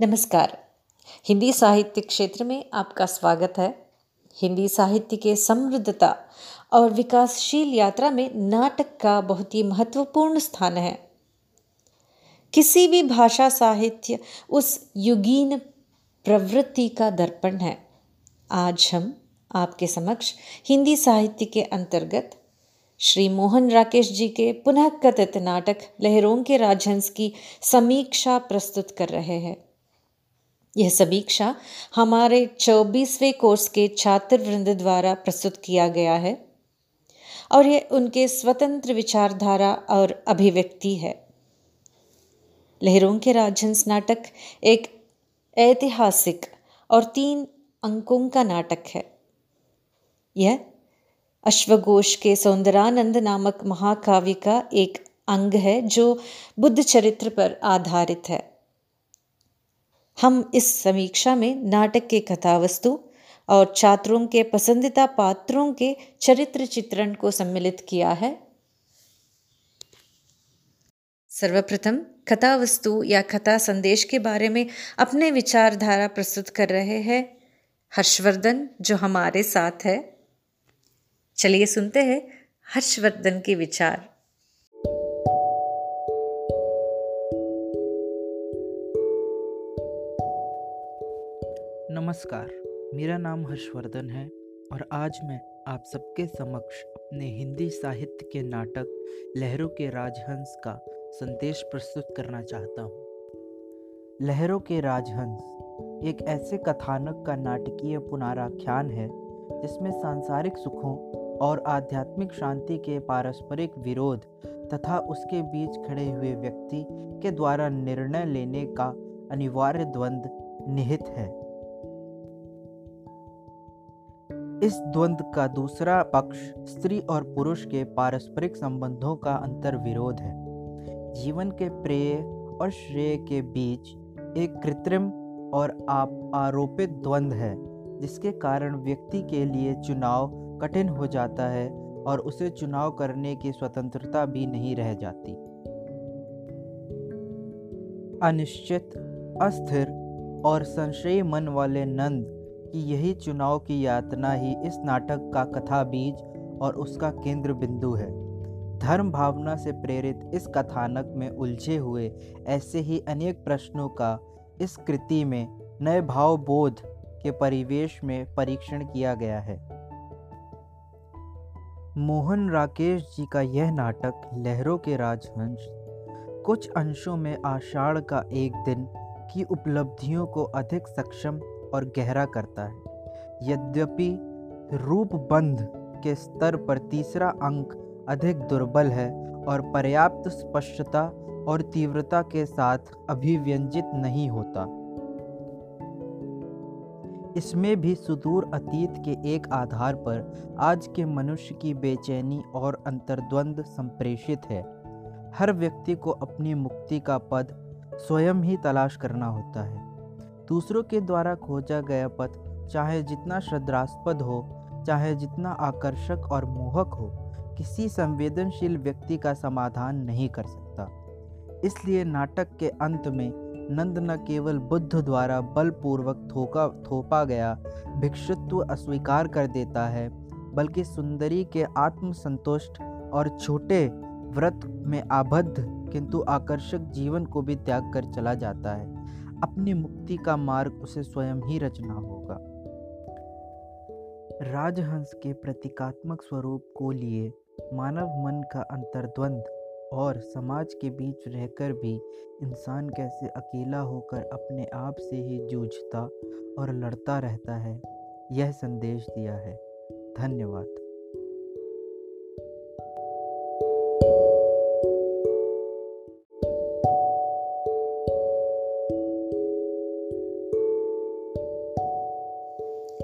नमस्कार। हिंदी साहित्य क्षेत्र में आपका स्वागत है। हिंदी साहित्य के समृद्धता और विकासशील यात्रा में नाटक का बहुत ही महत्वपूर्ण स्थान है। किसी भी भाषा साहित्य उस युगीन प्रवृत्ति का दर्पण है। आज हम आपके समक्ष हिंदी साहित्य के अंतर्गत श्री मोहन राकेश जी के पुनः कथित नाटक लहरों के राजहंस की समीक्षा प्रस्तुत कर रहे हैं। यह समीक्षा हमारे चौबीसवें कोर्स के छात्रवृंद द्वारा प्रस्तुत किया गया है और यह उनके स्वतंत्र विचारधारा और अभिव्यक्ति है। लहरों के राजहंस नाटक एक ऐतिहासिक और तीन अंकों का नाटक है। यह अश्वघोष के सौंदरानंद नामक महाकाव्य का एक अंग है जो बुद्ध चरित्र पर आधारित है। हम इस समीक्षा में नाटक के कथावस्तु और छात्रों के पसंदीदा पात्रों के चरित्र चित्रण को सम्मिलित किया है। सर्वप्रथम कथा वस्तु या कथा संदेश के बारे में अपने विचारधारा प्रस्तुत कर रहे हैं हर्षवर्धन, जो हमारे साथ है। चलिए सुनते हैं हर्षवर्धन के विचार। नमस्कार। मेरा नाम हर्षवर्धन है और आज मैं आप सबके समक्ष अपने हिंदी साहित्य के नाटक, लहरों के राजहंस का संदेश प्रस्तुत करना चाहता हूँ। लहरों के राजहंस एक ऐसे कथानक का नाटकीय पुनराख्यान है, जिसमें सांसारिक सुखों और आध्यात्मिक शांति के पारस्परिक विरोध तथा उसके बीच खड़े हुए व्यक्ति के द्वारा निर्णय लेने का अनिवार्य द्वंद्व निहित है। इस द्वंद्व का दूसरा पक्ष स्त्री और पुरुष के पारस्परिक संबंधों का अंतर विरोध है। जीवन के प्रेय और श्रेय के बीच एक कृत्रिम और आप आरोपित द्वंद्व है, जिसके कारण व्यक्ति के लिए चुनाव कठिन हो जाता है और उसे चुनाव करने की स्वतंत्रता भी नहीं रह जाती। अनिश्चित, अस्थिर और संशयी मन वाले नंद कि यही चुनाव की यातना ही इस नाटक का कथा बीज और उसका केंद्र बिंदु है। धर्म भावना से प्रेरित इस कथानक में उलझे हुए ऐसे ही अनेक प्रश्नों का इस कृति में नए भाव बोध के परिवेश में परीक्षण किया गया है। मोहन राकेश जी का यह नाटक लहरों के राजहंस, कुछ अंशों में आषाढ़ का एक दिन की उपलब्धियों को अधिक सक्षम और गहरा करता है। यद्यपि रूपबंध के स्तर पर तीसरा अंक अधिक दुर्बल है और पर्याप्त स्पष्टता और तीव्रता के साथ अभिव्यंजित नहीं होता। इसमें भी सुदूर अतीत के एक आधार पर आज के मनुष्य की बेचैनी और अंतर्द्वंद संप्रेषित है। हर व्यक्ति को अपनी मुक्ति का पद स्वयं ही तलाश करना होता है। दूसरों के द्वारा खोजा गया पथ चाहे जितना श्रद्धास्पद हो, चाहे जितना आकर्षक और मोहक हो, किसी संवेदनशील व्यक्ति का समाधान नहीं कर सकता। इसलिए नाटक के अंत में नंद न केवल बुद्ध द्वारा बलपूर्वक थोका, थोपा गया, भिक्षुत्व अस्वीकार कर देता है, बल्कि सुंदरी के आत्मसंतुष्ट और छोटे व्रत में आबद्ध, किंतु आकर्षक जीवन को भी त्याग कर चला जाता है। अपनी मुक्ति का मार्ग उसे स्वयं ही रचना होगा। राजहंस के प्रतीकात्मक स्वरूप को लिए मानव मन का अंतर्द्वंद और समाज के बीच रहकर भी इंसान कैसे अकेला होकर अपने आप से ही जूझता और लड़ता रहता है, यह संदेश दिया है। धन्यवाद।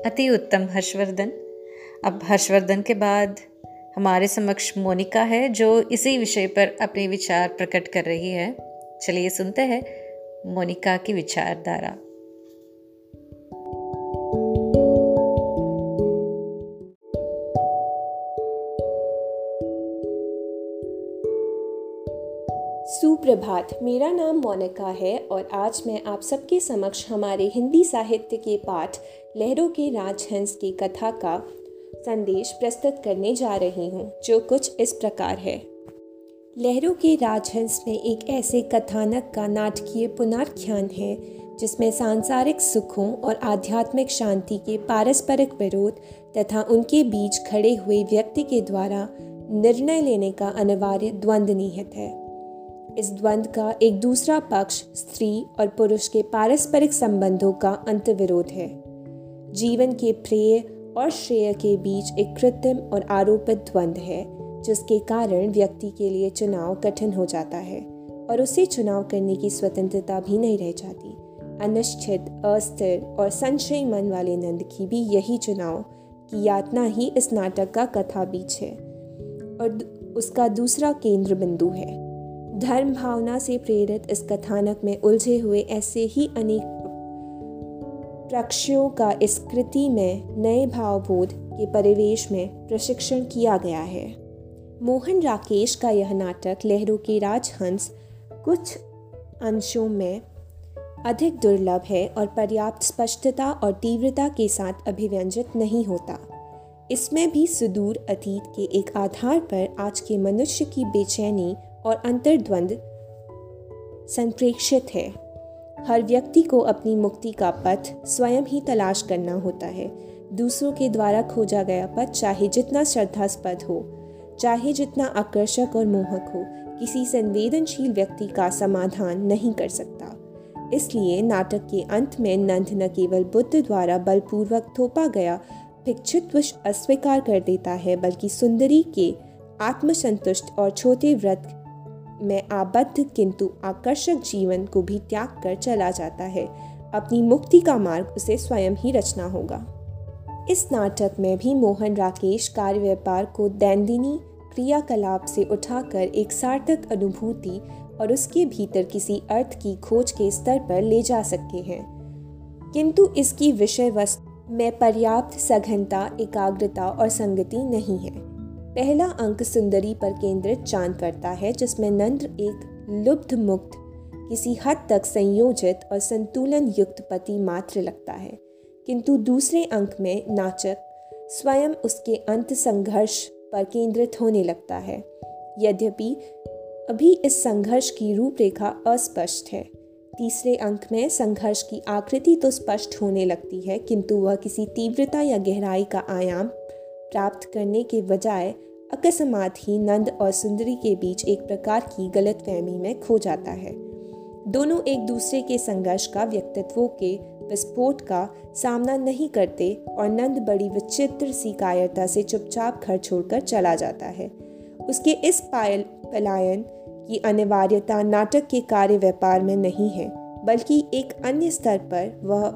अति उत्तम हर्षवर्धन। अब हर्षवर्धन के बाद हमारे समक्ष मोनिका है, जो इसी विषय पर अपने विचार प्रकट कर रही है। चलिए सुनते हैं मोनिका की विचारधारा। सुप्रभात मेरा नाम मोनिका है और आज मैं आप सबके समक्ष हमारे हिंदी साहित्य के पाठ, लहरों के राजहंस की कथा का संदेश प्रस्तुत करने जा रही हूँ, जो कुछ इस प्रकार है। लहरों के राजहंस में एक ऐसे कथानक का नाटकीय पुनर्ख्यान है, जिसमें सांसारिक सुखों और आध्यात्मिक शांति के पारस्परिक विरोध तथा उनके बीच खड़े हुए व्यक्ति के द्वारा निर्णय लेने का अनिवार्य द्वंद्व निहित है। इस द्वंद्व का एक दूसरा पक्ष स्त्री और पुरुष के पारस्परिक संबंधों का अंत विरोध है। जीवन के प्रेय और श्रेय के बीच एक कृत्रिम और आरोपित द्वंद्व है, जिसके कारण व्यक्ति के लिए चुनाव कठिन हो जाता है और उसे चुनाव करने की स्वतंत्रता भी नहीं रह जाती। अनिश्चित, अस्थिर और संशय मन वाले नंद की भी यही चुनाव की यातना ही इस नाटक का कथा बीच है और उसका दूसरा केंद्र बिंदु है। धर्म भावना से प्रेरित इस कथानक में उलझे हुए ऐसे ही अनेक प्रक्षियों का इस कृति में नए भावबोध के परिवेश में प्रशिक्षण किया गया है। मोहन राकेश का यह नाटक लहरों के राजहंस कुछ अंशों में अधिक दुर्लभ है और पर्याप्त स्पष्टता और तीव्रता के साथ अभिव्यंजित नहीं होता। इसमें भी सुदूर अतीत के एक आधार पर आज के मनुष्य की बेचैनी और अंतर्द्वंद संप्रेक्षित है। हर व्यक्ति को अपनी मुक्ति का पथ स्वयं ही तलाश करना होता है। दूसरों के द्वारा खोजा गया पथ चाहे जितना श्रद्धास्पद हो, चाहे जितना आकर्षक और मोहक हो, किसी संवेदनशील व्यक्ति का समाधान नहीं कर सकता। इसलिए नाटक के अंत में नंद न केवल बुद्ध द्वारा बलपूर्वक थोपा गया भिक्षुत्व अस्वीकार कर देता है, बल्कि सुंदरी के आत्मसंतुष्ट और छोटे व्रत में आबद्ध, किंतु आकर्षक जीवन को भी त्याग कर चला जाता है। अपनी मुक्ति का मार्ग उसे स्वयं ही रचना होगा। इस नाटक में भी मोहन राकेश कार्य व्यापार को दैनदिनी क्रियाकलाप से उठाकर एक सार्थक अनुभूति और उसके भीतर किसी अर्थ की खोज के स्तर पर ले जा सकते हैं। किंतु इसकी विषय वस्तु में पर्याप्त सघनता, एकाग्रता और संगति नहीं है। पहला अंक सुंदरी पर केंद्रित चाँद करता है, जिसमें नंद एक लुब्ध मुक्त किसी हद तक संयोजित और संतुलन युक्त पति मात्र लगता है। किंतु दूसरे अंक में नाचक स्वयं उसके अंत संघर्ष पर केंद्रित होने लगता है। यद्यपि अभी इस संघर्ष की रूपरेखा अस्पष्ट है। तीसरे अंक में संघर्ष की आकृति तो स्पष्ट होने लगती है, किंतु वह किसी तीव्रता या गहराई का आयाम प्राप्त करने के बजाय अकस्मात ही नंद और सुंदरी के बीच एक प्रकार की गलत फहमी में खो जाता है। दोनों एक दूसरे के संघर्ष का व्यक्तित्वों के विस्फोट का सामना नहीं करते और नंद बड़ी विचित्र सी कायरता से चुपचाप घर छोड़कर चला जाता है। उसके इस पायल, पलायन की अनिवार्यता नाटक के कार्य व्यापार में नहीं है, बल्कि एक अन्य स्तर पर वह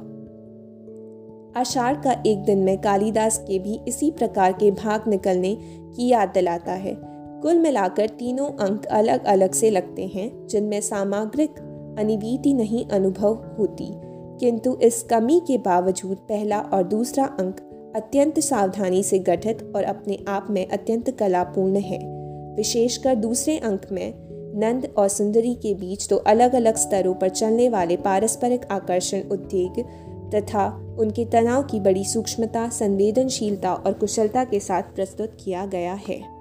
आषाढ़ का एक दिन में कालिदास के भी इसी प्रकार के भाग निकलने की याद दिलाता है। कुल मिलाकर तीनों अंक अलग अलग से लगते हैं, जिनमें सामग्रिक अनिवीति नहीं अनुभव होती। किंतु इस कमी के बावजूद पहला और दूसरा अंक अत्यंत सावधानी से गठित और अपने आप में अत्यंत कलापूर्ण है। विशेषकर दूसरे अंक में, नंद और सुंदरी के बीच तो अलग अलग स्तरों पर चलने वाले पारस्परिक आकर्षण उद्वेग तथा उनके तनाव की बड़ी सूक्ष्मता, संवेदनशीलता और कुशलता के साथ प्रस्तुत किया गया है।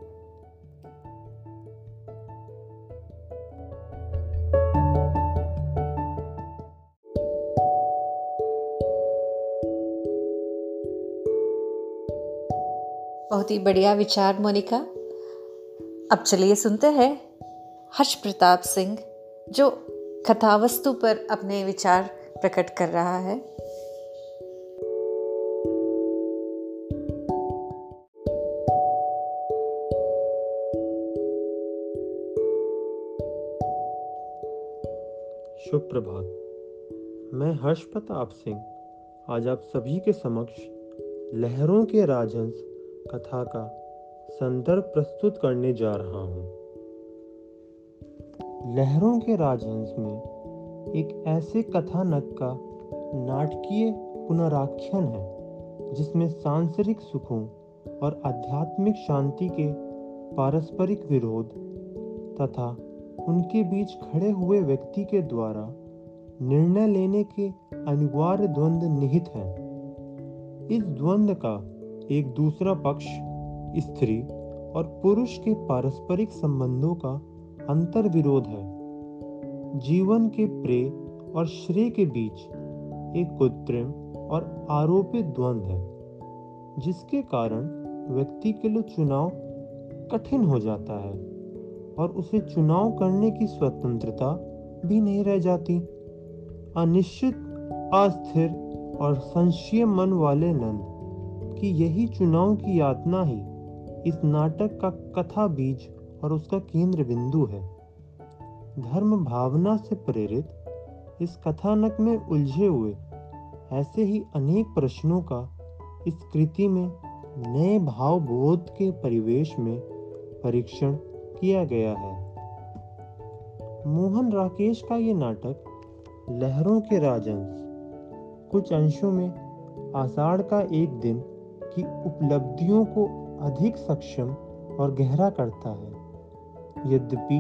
बहुत ही बढ़िया विचार, मोनिका। अब चलिए सुनते हैं हर्ष प्रताप सिंह, जो कथावस्तु पर अपने विचार प्रकट कर रहा है। हर्ष प्रताप सिंह, आज आप सभी के समक्ष लहरों के राजहंस कथा का संदर्भ प्रस्तुत करने जा रहा हूँ। लहरों के राजहंस में एक ऐसे कथानक का नाटकीय पुनराख्यान है, जिसमें सांसारिक सुखों और आध्यात्मिक शांति के पारस्परिक विरोध तथा उनके बीच खड़े हुए व्यक्ति के द्वारा निर्णय लेने के अनिवार्य द्वंद्व निहित है। इस द्वंद्व का एक दूसरा पक्ष, स्त्री और पुरुष के पारस्परिक संबंधों का अंतर विरोध है। जीवन के प्रे और श्रेय के बीच एक कृत्रिम और आरोपित द्वंद्व है, जिसके कारण व्यक्ति के लिए चुनाव कठिन हो जाता है और उसे चुनाव करने की स्वतंत्रता भी नहीं रह जाती। अनिश्चित, अस्थिर और संशय मन वाले नंद, की यही चुनाव की यातना ही इस नाटक का कथा बीज और उसका केंद्र बिंदु है। धर्म भावना से प्रेरित इस कथानक में उलझे हुए ऐसे ही अनेक प्रश्नों का इस कृति में नए भाव बोध के परिवेश में परीक्षण किया गया है। मोहन राकेश का ये नाटक लहरों के राजंश कुछ अंशों में आषाढ़ का एक दिन की उपलब्धियों को अधिक सक्षम और गहरा करता है। यद्यपि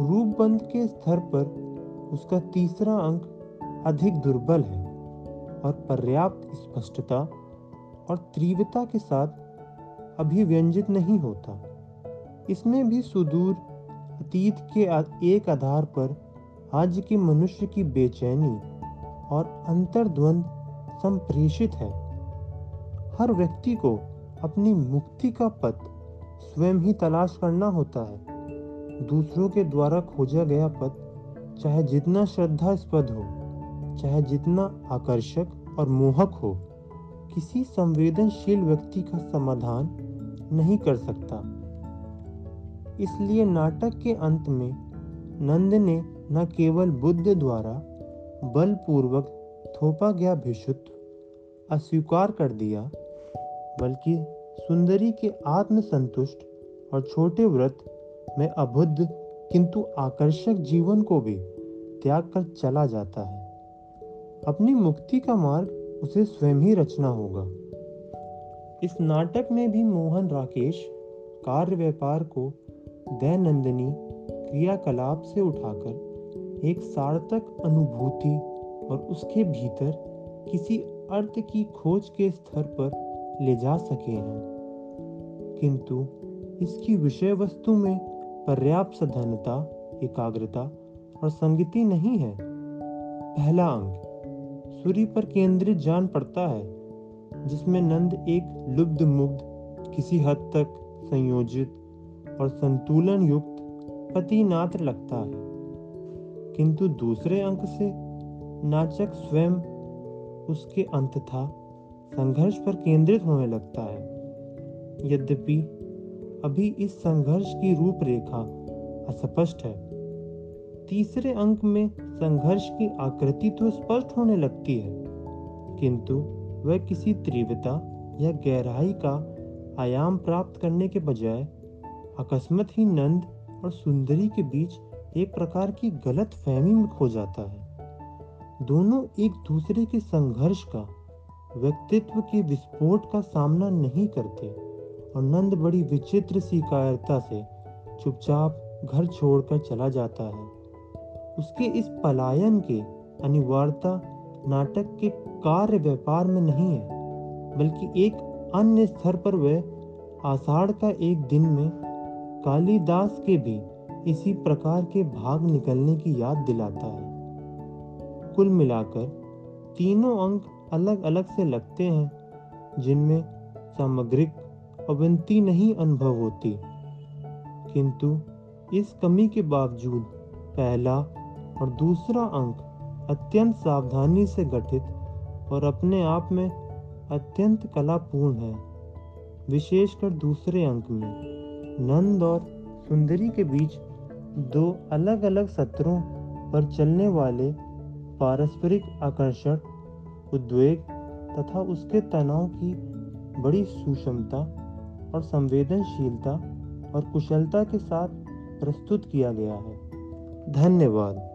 रूपबंध के स्तर पर उसका तीसरा अंक अधिक दुर्बल है और पर्याप्त स्पष्टता और तीव्रता के साथ अभिव्यंजित नहीं होता। इसमें भी सुदूर अतीत के एक आधार पर आज के मनुष्य की बेचैनी और अंतर्द्वंद संप्रेषित है। हर व्यक्ति को अपनी मुक्ति का पथ स्वयं ही तलाश करना होता है। दूसरों के द्वारा खोजा गया पथ चाहे जितना श्रद्धास्पद हो, चाहे जितना आकर्षक और मोहक हो, किसी संवेदनशील व्यक्ति का समाधान नहीं कर सकता। इसलिए नाटक के अंत में नंद ने न केवल बुद्ध द्वारा बलपूर्वक थोपा गया भिषुत्व अस्वीकार कर दिया, बल्कि सुंदरी के आत्मसंतुष्ट और छोटे व्रत में अबुद्ध, किंतु आकर्षक जीवन को भी त्याग कर चला जाता है। अपनी मुक्ति का मार्ग उसे स्वयं ही रचना होगा। इस नाटक में भी मोहन राकेश कार्य व्यापार को दैनंदिनी क्रियाकलाप से उठाकर एक सार्थक अनुभूति और उसके भीतर किसी अर्थ की खोज के स्तर पर ले जा सके हैं। किंतु इसकी विषय वस्तु में पर्याप्त सधनता एकाग्रता और संगति नहीं है। पहला अंग, सूर्य पर केंद्रित जान पड़ता है, जिसमें नंद एक लुब्ध मुग्ध, किसी हद तक संयोजित और संतुलन युक्त पतिनाथ लगता है। किंतु दूसरे अंक से नाचक स्वयं उसके अंत था। संघर्ष पर केंद्रित होने लगता है। यद्यपि अभी इस संघर्ष की रूपरेखा अस्पष्ट है। तीसरे अंक में संघर्ष की आकृति तो स्पष्ट होने लगती है, किंतु वह किसी तीव्रता या गहराई का आयाम प्राप्त करने के बजाय अकस्मत ही नंद और सुंदरी के बीच एक प्रकार की गलत फहमी में खो जाता है। दोनों एक दूसरे के संघर्ष का, व्यक्तित्व के विस्फोट का सामना नहीं करते और नंद बड़ी विचित्र सी कायरता से चुपचाप घर छोड़कर चला जाता है। उसके इस पलायन के अनिवार्यता नाटक के कार्य व्यापार में नहीं है, बल्कि एक अन्य स्तर पर वह आषाढ़ का एक दिन में कालिदास के भी इसी प्रकार के भाग निकलने की याद दिलाता है। कुल मिलाकर, तीनों अंक अलग अलग से लगते हैं, जिनमें सामग्रिक अवंती नहीं अनुभव होती। किंतु इस कमी के बावजूद, पहला और दूसरा अंक अत्यंत सावधानी से गठित और अपने आप में अत्यंत कलापूर्ण है, विशेषकर दूसरे अंक में। नंद और सुंदरी के बीच दो अलग अलग सत्रों पर चलने वाले पारस्परिक आकर्षण, उद्वेग तथा उसके तनाव की बड़ी सुषमता और संवेदनशीलता और कुशलता के साथ प्रस्तुत किया गया है। धन्यवाद।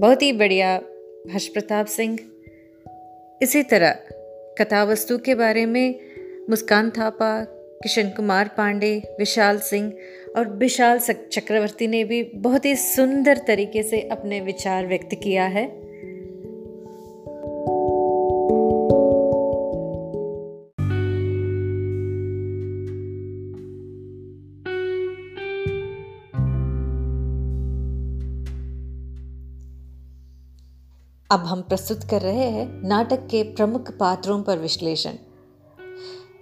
बहुत ही बढ़िया। हर्ष प्रताप सिंह। इसी तरह कथावस्तु के बारे में मुस्कान थापा, किशन कुमार पांडे, विशाल सिंह और विशाल चक्रवर्ती ने भी बहुत ही सुंदर तरीके से अपने विचार व्यक्त किया है। अब हम प्रस्तुत कर रहे हैं नाटक के प्रमुख पात्रों पर विश्लेषण।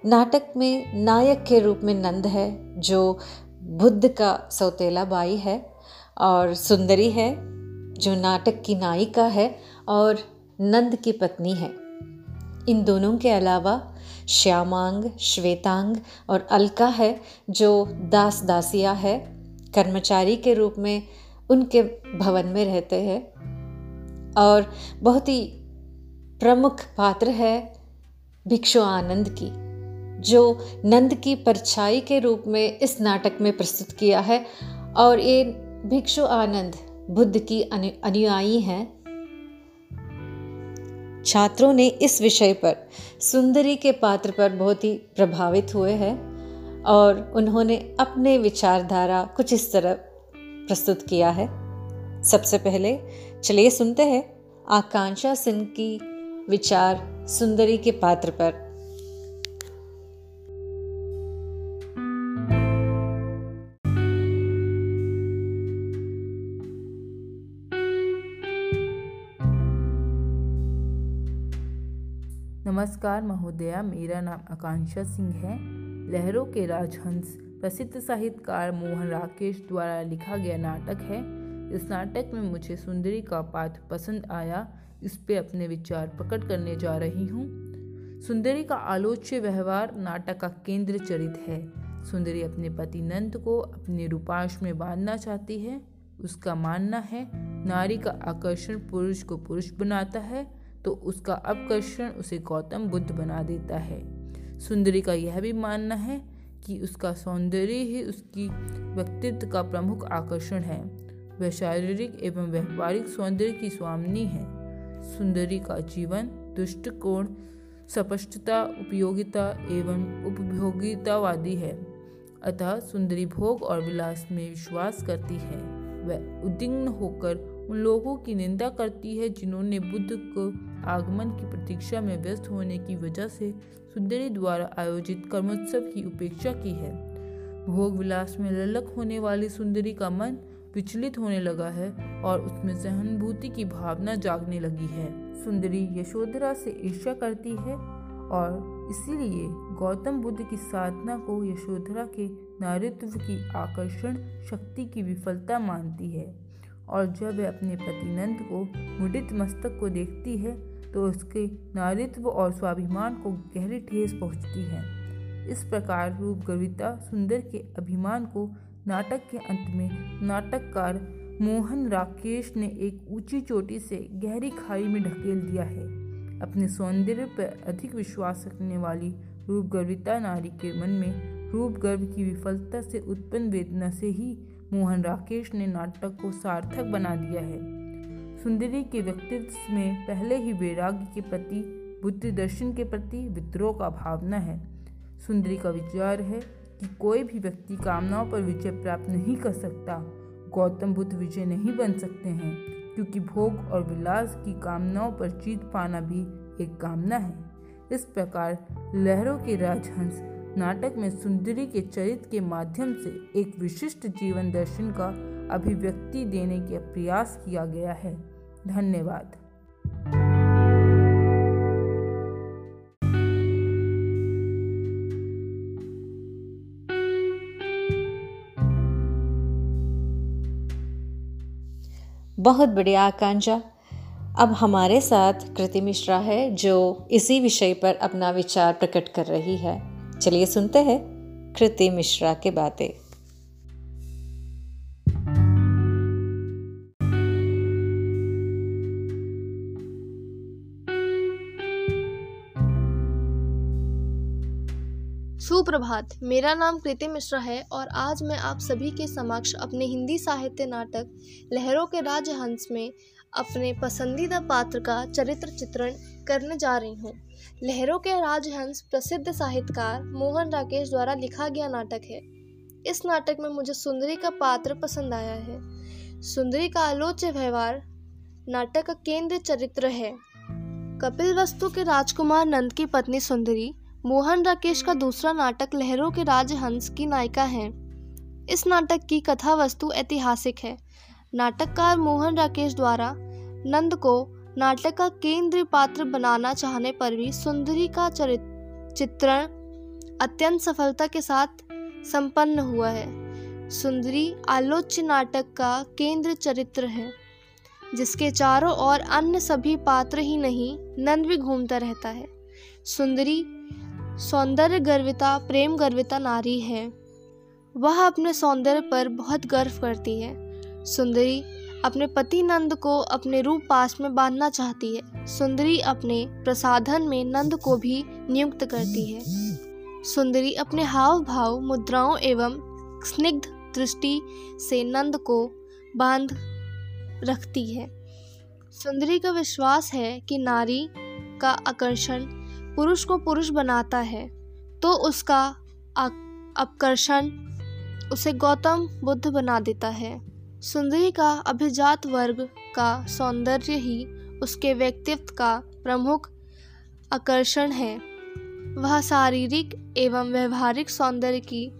नाटक में नायक के रूप में नंद है, जो बुद्ध का सौतेला बाई है, और सुंदरी है, जो नाटक की नायिका है, और नंद की पत्नी है। इन दोनों के अलावा श्यामांग, श्वेतांग और अलका है, जो दास दासिया है, कर्मचारी के रूप में उनके भवन में रहते हैं। और बहुत ही प्रमुख पात्र है भिक्षु आनंद की, जो नंद की परछाई के रूप में इस नाटक में प्रस्तुत किया है। और ये भिक्षु आनंद बुद्ध की अनुयायी हैं। छात्रों ने इस विषय पर सुंदरी के पात्र पर बहुत ही प्रभावित हुए हैं और उन्होंने अपने विचारधारा कुछ इस तरह प्रस्तुत किया है। सबसे पहले चलिए सुनते हैं आकांक्षा सिंह की विचार सुंदरी के पात्र पर। नमस्कार महोदया, मेरा नाम आकांक्षा सिंह है। लहरों के राजहंस प्रसिद्ध साहित्यकार मोहन राकेश द्वारा लिखा गया नाटक है। इस नाटक में मुझे सुंदरी का पात्र पसंद आया, इस पे अपने विचार प्रकट करने जा रही हूँ। सुंदरी का आलोच्य व्यवहार नाटक का केंद्र चरित है। सुंदरी अपने पति नंद को अपने रूपांश में बांधना चाहती है। उसका मानना है, नारी का आकर्षण पुरुष को पुरुष बनाता है तो उसका अपकर्षण उसे गौतम बुद्ध बना देता है। सुंदरी का यह भी मानना है कि उसका सौंदर्य ही उसकी व्यक्तित्व का प्रमुख आकर्षण है। वह शारीरिक एवं व्यापारिक सौंदर्य की स्वामिनी है। सुंदरी का जीवन, दृष्टिकोण, स्पष्टता, उपयोगिता एवं उपभोगितावादी है। अतः सुंदरी भोग और विलास में विश्वास करती है। वह उद्विग्न होकर उन लोगों की निंदा करती है जिन्होंने बुद्ध को आगमन की प्रतीक्षा में व्यस्त होने की वजह से सुंदरी द्वारा आयोजित कर्मोत्सव की उपेक्षा की है। भोग विलास में ललक होने वाली सुंदरी का मन विचलित होने लगा है और उसमें सहानुभूति की भावना जागने लगी है। सुंदरी यशोधरा से ईर्ष्या करती है और इसीलिए गौतम बुद्ध की साधना को यशोधरा के नारित्व की आकर्षण शक्ति की विफलता मानती है और जब वह अपने पति नंद को मुडित मस्तक को देखती है तो उसके नारित्व और स्वाभिमान को गहरी ठेस पहुँचती है। इस प्रकार रूप गर्विता सुंदर के अभिमान को नाटक के अंत में नाटककार मोहन राकेश ने एक ऊँची चोटी से गहरी खाई में ढकेल दिया है। अपने सौंदर्य पर अधिक विश्वास रखने वाली रूपगर्विता नारी के मन में रूप गर्व की विफलता से उत्पन्न वेदना से ही मोहन राकेश ने नाटक को सार्थक बना दिया है। सुंदरी के व्यक्तित्व में पहले ही वैराग्य के प्रति, बुद्धि दर्शन के प्रति विद्रोह का भावना है। सुंदरी का विचार है कि कोई भी व्यक्ति कामनाओं पर विजय प्राप्त नहीं कर सकता, गौतम बुद्ध विजय नहीं बन सकते हैं, क्योंकि भोग और विलास की कामनाओं पर जीत पाना भी एक कामना है। इस प्रकार लहरों के राजहंस नाटक में सुंदरी के चरित्र के माध्यम से एक विशिष्ट जीवन दर्शन का अभिव्यक्ति देने का प्रयास किया गया है। धन्यवाद। बहुत बढ़िया आकांक्षा। अब हमारे साथ कृति मिश्रा है, जो इसी विषय पर अपना विचार प्रकट कर रही है। चलिए सुनते हैं कृति मिश्रा के बातें। सुप्रभात। मेरा नाम कृति मिश्रा है और आज मैं आप सभी के समक्ष अपने हिंदी साहित्य नाटक, लहरों के राजहंस में अपने पसंदीदा पात्र का चरित्र चित्रण करने जा रही हूँ। लहरों के राजहंस प्रसिद्ध साहित्यकार मोहन राकेश द्वारा लिखा गया नाटक है। इस नाटक में मुझे सुंदरी का पात्र पसंद आया है। सुंदरी का आलोच्य व्यवहार नाटक का केंद्र चरित्र है। कपिल वस्तु के राजकुमार नंद की पत्नी सुंदरी मोहन राकेश का दूसरा नाटक लहरों के राजहंस की नायिका है। इस नाटक की कथा वस्तु ऐतिहासिक है। नाटककार मोहन राकेश द्वारा नंद को नाटक का केंद्रीय पात्र बनाना चाहने पर भी सुंदरी का चित्रण अत्यंत सफलता के साथ संपन्न हुआ है। सुंदरी आलोच्य नाटक का केंद्र चरित्र है, जिसके चारों ओर अन्य सभी पात्र ही नहीं, नंद भी घूमता रहता है। सुंदरी सौंदर्य गर्विता प्रेम गर्विता नारी है। वह अपने सौंदर्य पर बहुत गर्व करती है। सुंदरी अपने पति नंद को अपने रूप पास में बांधना चाहती है। सुंदरी अपने प्रसाधन में नंद को भी नियुक्त करती है। सुंदरी अपने हाव भाव मुद्राओं एवं स्निग्ध दृष्टि से नंद को बाँध रखती है। सुंदरी का विश्वास है कि नारी का आकर्षण पुरुष को पुरुष बनाता है तो उसका आकर्षण उसे गौतम बुद्ध बना देता है। सुंदरी का अभिजात वर्ग का सौंदर्य ही उसके व्यक्तित्व का प्रमुख आकर्षण है। वह शारीरिक एवं व्यवहारिक सौंदर्य की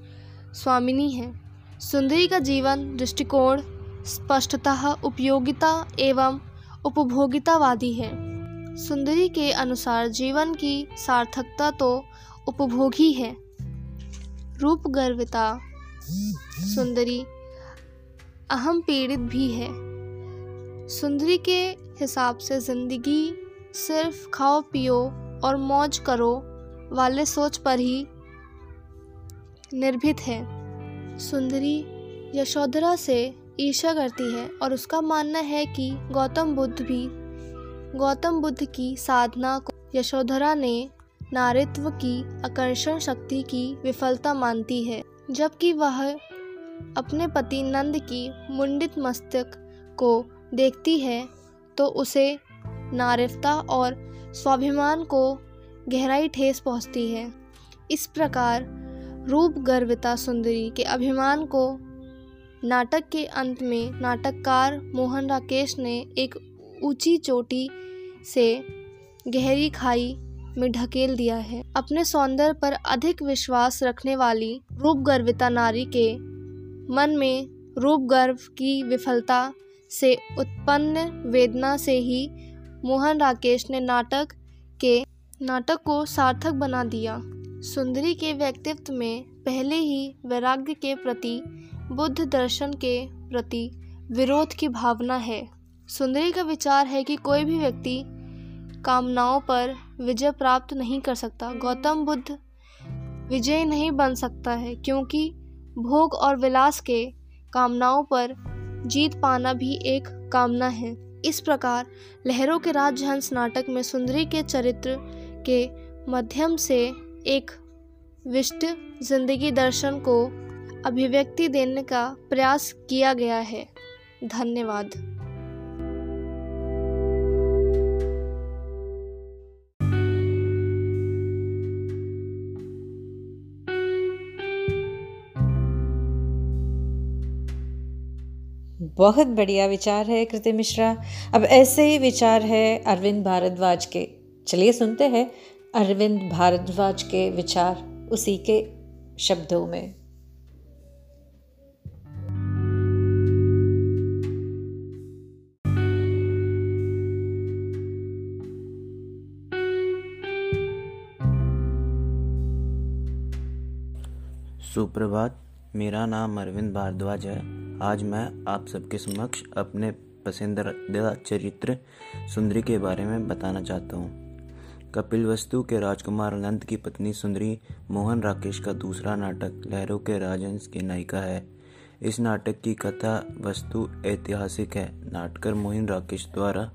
स्वामिनी है। सुंदरी का जीवन दृष्टिकोण स्पष्टतः उपयोगिता एवं उपभोगितावादी है। सुंदरी के अनुसार जीवन की सार्थकता तो उपभोग ही। है रूप गर्विता, सुंदरी अहम पीड़ित भी है। सुंदरी के हिसाब से ज़िंदगी सिर्फ़ खाओ, पियो और मौज करो वाले सोच पर ही निर्भित है। सुंदरी यशोधरा से ईर्षा करती है और उसका मानना है कि गौतम बुद्ध भी गौतम बुद्ध की साधना को यशोधरा ने नारित्व की आकर्षण शक्ति की विफलता मानती है, जबकि वह अपने पति नंद की मुंडित मस्तक को देखती है तो उसे नारिवता और स्वाभिमान को गहराई ठेस पहुँचती है। इस प्रकार रूप गर्विता सुंदरी के अभिमान को नाटक के अंत में नाटककार मोहन राकेश ने एक ऊँची चोटी से गहरी खाई में ढकेल दिया है। अपने सौंदर्य पर अधिक विश्वास रखने वाली रूप गर्विता नारी के मन में रूप गर्व की विफलता से उत्पन्न वेदना से ही मोहन राकेश ने नाटक के नाटक को सार्थक बना दिया। सुंदरी के व्यक्तित्व में पहले ही वैराग्य के प्रति, बुद्ध दर्शन के प्रति विरोध की भावना है। सुंदरी का विचार है कि कोई भी व्यक्ति कामनाओं पर विजय प्राप्त नहीं कर सकता। गौतम बुद्ध विजय नहीं बन सकता है, क्योंकि भोग और विलास के कामनाओं पर जीत पाना भी एक कामना है। इस प्रकार लहरों के राजहंस नाटक में सुंदरी के चरित्र के माध्यम से एक विष्ट ज़िंदगी दर्शन को अभिव्यक्ति देने का प्रयास किया गया है। धन्यवाद। बहुत बढ़िया विचार है कृति मिश्रा। अब ऐसे ही विचार है अरविंद भारद्वाज के। चलिए सुनते हैं अरविंद भारद्वाज के विचार उसी के शब्दों में। सुप्रभात, मेरा नाम अरविंद भारद्वाज है। आज मैं आप सबके समक्ष अपने पसंदीदा चरित्र सुंदरी के बारे में बताना चाहता हूँ। कपिल वस्तु के राजकुमार अनंत की पत्नी सुंदरी मोहन राकेश का दूसरा नाटक लहरों के राजंस की नायिका है। इस नाटक की कथा वस्तु ऐतिहासिक है। नाटकर मोहन राकेश द्वारा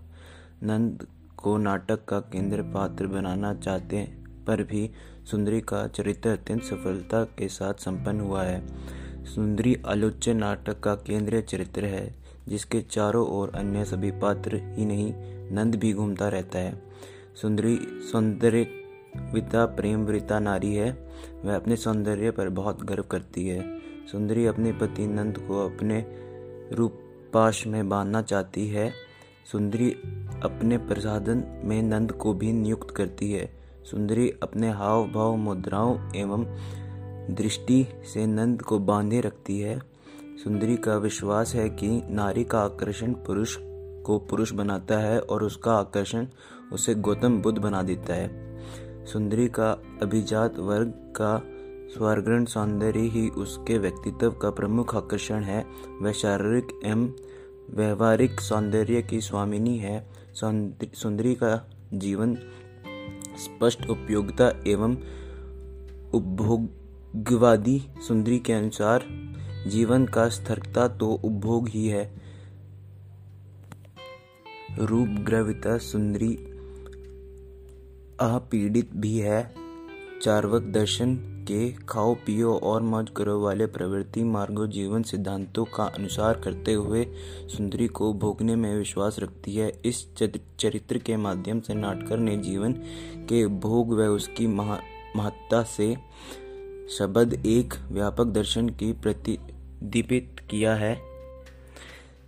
नंद को नाटक का केंद्र पात्र बनाना चाहते पर भी सुंदरी का चरित्र अत्यंत सफलता के साथ संपन्न हुआ है। सुंदरी आलोच्य नाटक का केंद्रीय चरित्र है, जिसके चारों ओर अन्य सभी पात्र ही नहीं, नंद भी घूमता रहता है। सुंदरी सौंदर्य विता प्रेम वृता नारी है, वह अपने सौंदर्य पर बहुत गर्व करती है। सुंदरी अपने पति नंद को अपने रूपाश में बांधना चाहती है। सुंदरी अपने प्रसादन में नंद को भी नियुक्त करती है। सुंदरी अपने हाव भाव मुद्राओं एवं दृष्टि से नंद को बांधे रखती है। सुंदरी का विश्वास है कि नारी का आकर्षण पुरुष को पुरुष बनाता है और उसका आकर्षण उसे गौतम बुद्ध बना देता है। सुंदरी का अभिजात वर्ग का स्वर्गण सौंदर्य ही उसके व्यक्तित्व का प्रमुख आकर्षण है। वह शारीरिक एवं व्यवहारिक सौंदर्य की स्वामिनी है। सुंदरी का जीवन स्पष्ट उपयोगिता एवं उपभोगवादी सुंदरी के अनुसार, जीवन का स्थरता तो उपभोग ही है। रूप ग्रविता सुंदरी अपीड़ित भी है। चार्वक दर्शन के खाओ पियो और मौज करो वाले प्रवृत्ति मार्गो जीवन सिद्धांतों का अनुसार करते हुए सुंदरी को भोगने में विश्वास रखती है। इस चरित्र के माध्यम से नाटकर ने जीवन के भोग व उसकी महत्ता से शब्द एक व्यापक दर्शन की प्रतिदीपित किया है।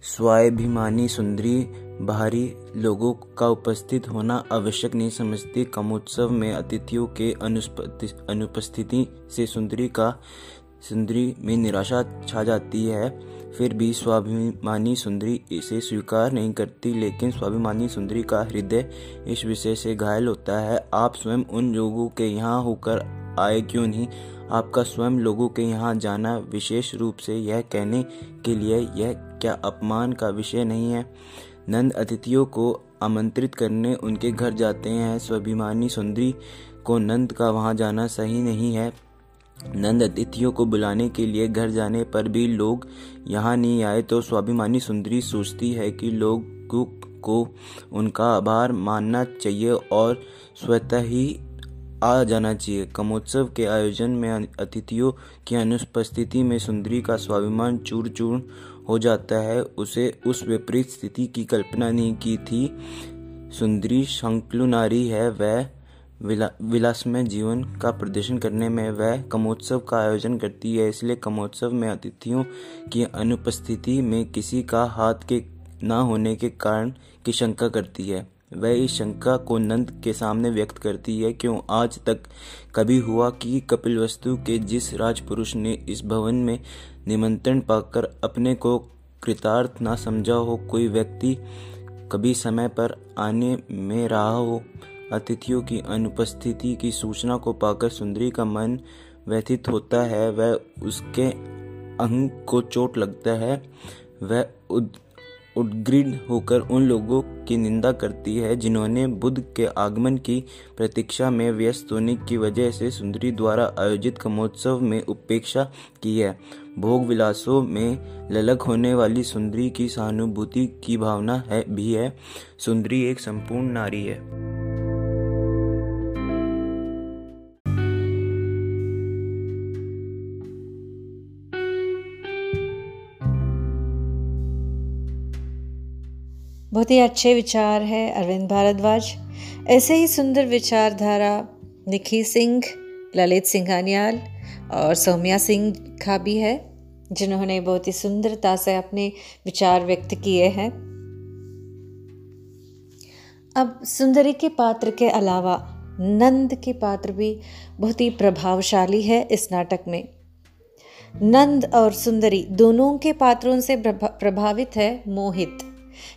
स्वाभिमानी सुंदरी, बाहरी लोगों का उपस्थित होना आवश्यक नहीं समझती। कमोत्सव में अतिथियों के अनुपस्थिति से सुंदरी का, सुंदरी में निराशा छा जाती है। फिर भी स्वाभिमानी सुंदरी इसे स्वीकार नहीं करती, लेकिन स्वाभिमानी सुंदरी का हृदय इस विषय से घायल होता है। आप स्वयं उन लोगों के यहाँ होकर आए क्यों नहीं? आपका स्वयं लोगों के यहाँ जाना विशेष रूप से यह कहने के लिए यह क्या अपमान का विषय नहीं है? नंद अतिथियों को आमंत्रित करने उनके घर जाते हैं। स्वाभिमानी सुंदरी को नंद का वहाँ जाना सही नहीं है। नंद अतिथियों को बुलाने के लिए घर जाने पर भी लोग यहाँ नहीं आए तो स्वाभिमानी सुंदरी सोचती है कि लोगों को उनका आभार मानना चाहिए और स्वतः ही आ जाना चाहिए। कमोत्सव के आयोजन में अतिथियों की अनुपस्थिति में सुंदरी का स्वाभिमान चूर चूर हो जाता है। उसे उस विपरीत स्थिति की कल्पना नहीं की थी। सुंदरी शंकलु नारी है। वह विला, विलासमय जीवन का प्रदर्शन करने में वह कमोत्सव का आयोजन करती है। इसलिए कमोत्सव में अतिथियों की अनुपस्थिति में किसी का हाथ के न होने के कारण की शंका करती है। वह इस शंका को नंद के सामने व्यक्त करती है, क्यों आज तक कभी हुआ कि कपिल वस्तु के जिस राजपुरुष ने इस भवन में निमंत्रण पाकर अपने को कृतार्थ ना समझा हो, कोई व्यक्ति कभी समय पर आने में रहा हो, अतिथियों की अनुपस्थिति की सूचना को पाकर सुंदरी का मन व्यथित होता है, वह उसके अंग को चोट लगता है, वह उद्ग्रीड होकर उन लोगों की निंदा करती है, जिन्होंने बुद्ध के आगमन की प्रतीक्षा में व्यस्त होने की वजह से सुंदरी द्वारा आयोजित कमोत्सव में उपेक्षा की है। भोग विलासों में ललक होने वाली सुंदरी की सहानुभूति की भावना है, भी है। सुंदरी एक संपूर्ण नारी है। बहुत ही अच्छे विचार है अरविंद भारद्वाज। ऐसे ही सुंदर विचारधारा निखी सिंह, ललित सिंघानियाल और सौम्या सिंह का भी है, जिन्होंने बहुत ही सुंदरता से अपने विचार व्यक्त किए हैं। अब सुंदरी के पात्र के अलावा नंद के पात्र भी बहुत ही प्रभावशाली है इस नाटक में। नंद और सुंदरी दोनों के पात्रों से प्रभावित है मोहित।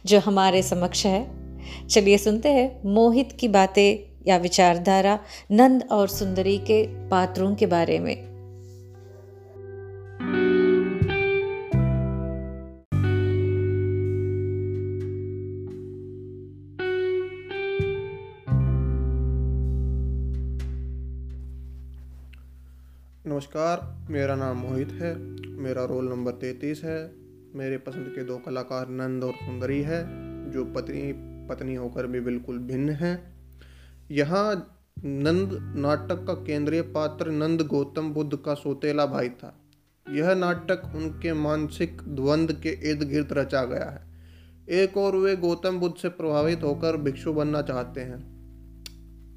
जो हमारे समक्ष है। चलिए सुनते हैं मोहित की बातें या विचारधारा नंद और सुंदरी के पात्रों के बारे में। नमस्कार, मेरा नाम मोहित है, मेरा रोल नंबर तैतीस है। मेरे पसंद के दो कलाकार नंद और सुंदरी है, जो पत्नी पत्नी होकर भी बिल्कुल भिन्न हैं। यहाँ नंद नाटक का केंद्रीय पात्र नंद गौतम बुद्ध का सोतेला भाई था। यह नाटक उनके मानसिक द्वंद्व के इर्द गिर्द रचा गया है। एक और वे गौतम बुद्ध से प्रभावित होकर भिक्षु बनना चाहते हैं।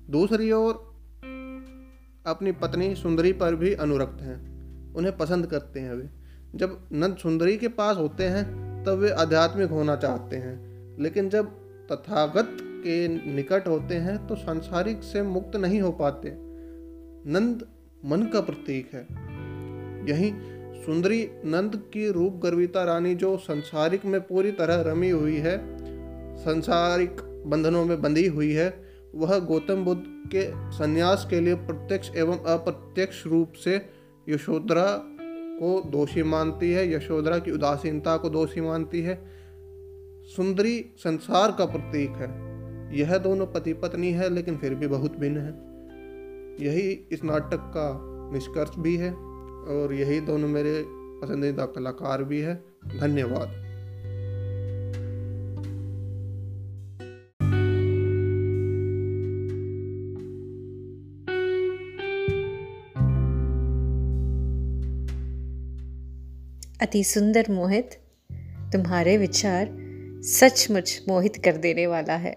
दूसरी ओर, अपनी पत्नी सुंदरी पर भी अनुरक्त हैं। उन्हें पसंद करते हैं वे। जब नंद सुंदरी के पास होते हैं, तब वे आध्यात्मिक होना चाहते हैं। लेकिन जब तथागत के निकट होते हैं तो सांसारिक से मुक्त नहीं हो पाते। नंद मन का प्रतीक है। यही सुंदरी नंद की रूप गर्विता रानी, जो संसारिक में पूरी तरह रमी हुई है, संसारिक बंधनों में बंधी हुई है, वह गौतम बुद्ध के संन्यास के लिए प्रत्यक्ष एवं अप्रत्यक्ष रूप से यशोधरा को दोषी मानती है, यशोधरा की उदासीनता को दोषी मानती है। सुंदरी संसार का प्रतीक है। यह दोनों पति पत्नी है, लेकिन फिर भी बहुत भिन्न है। यही इस नाटक का निष्कर्ष भी है, और यही दोनों मेरे पसंदीदा कलाकार भी है। धन्यवाद। अति सुंदर मोहित तुम्हारे विचार सचमुच मोहित कर देने वाला है।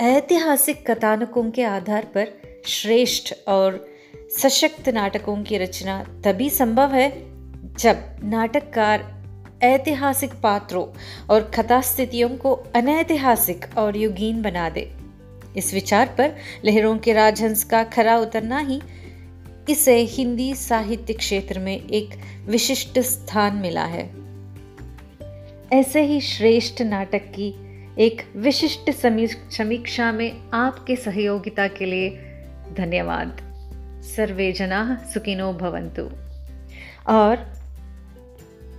ऐतिहासिक कथानकों के आधार पर श्रेष्ठ और सशक्त नाटकों की रचना तभी संभव है जब नाटककार ऐतिहासिक पात्रों और कथा स्थितियों को अनैतिहासिक और युगीन बना दे। इस विचार पर लहरों के राजहंस का खरा उतरना ही इसे हिंदी साहित्य क्षेत्र में एक विशिष्ट स्थान मिला है। ऐसे ही श्रेष्ठ नाटक की एक विशिष्ट समीक्षा में आपके सहयोगिता के लिए धन्यवाद। सर्वे जना सुखिनो भवंतु और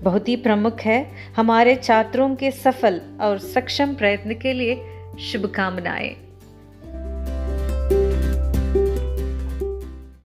बहुत ही प्रमुख है। हमारे छात्रों के सफल और सक्षम प्रयत्न के लिए शुभकामनाएँ।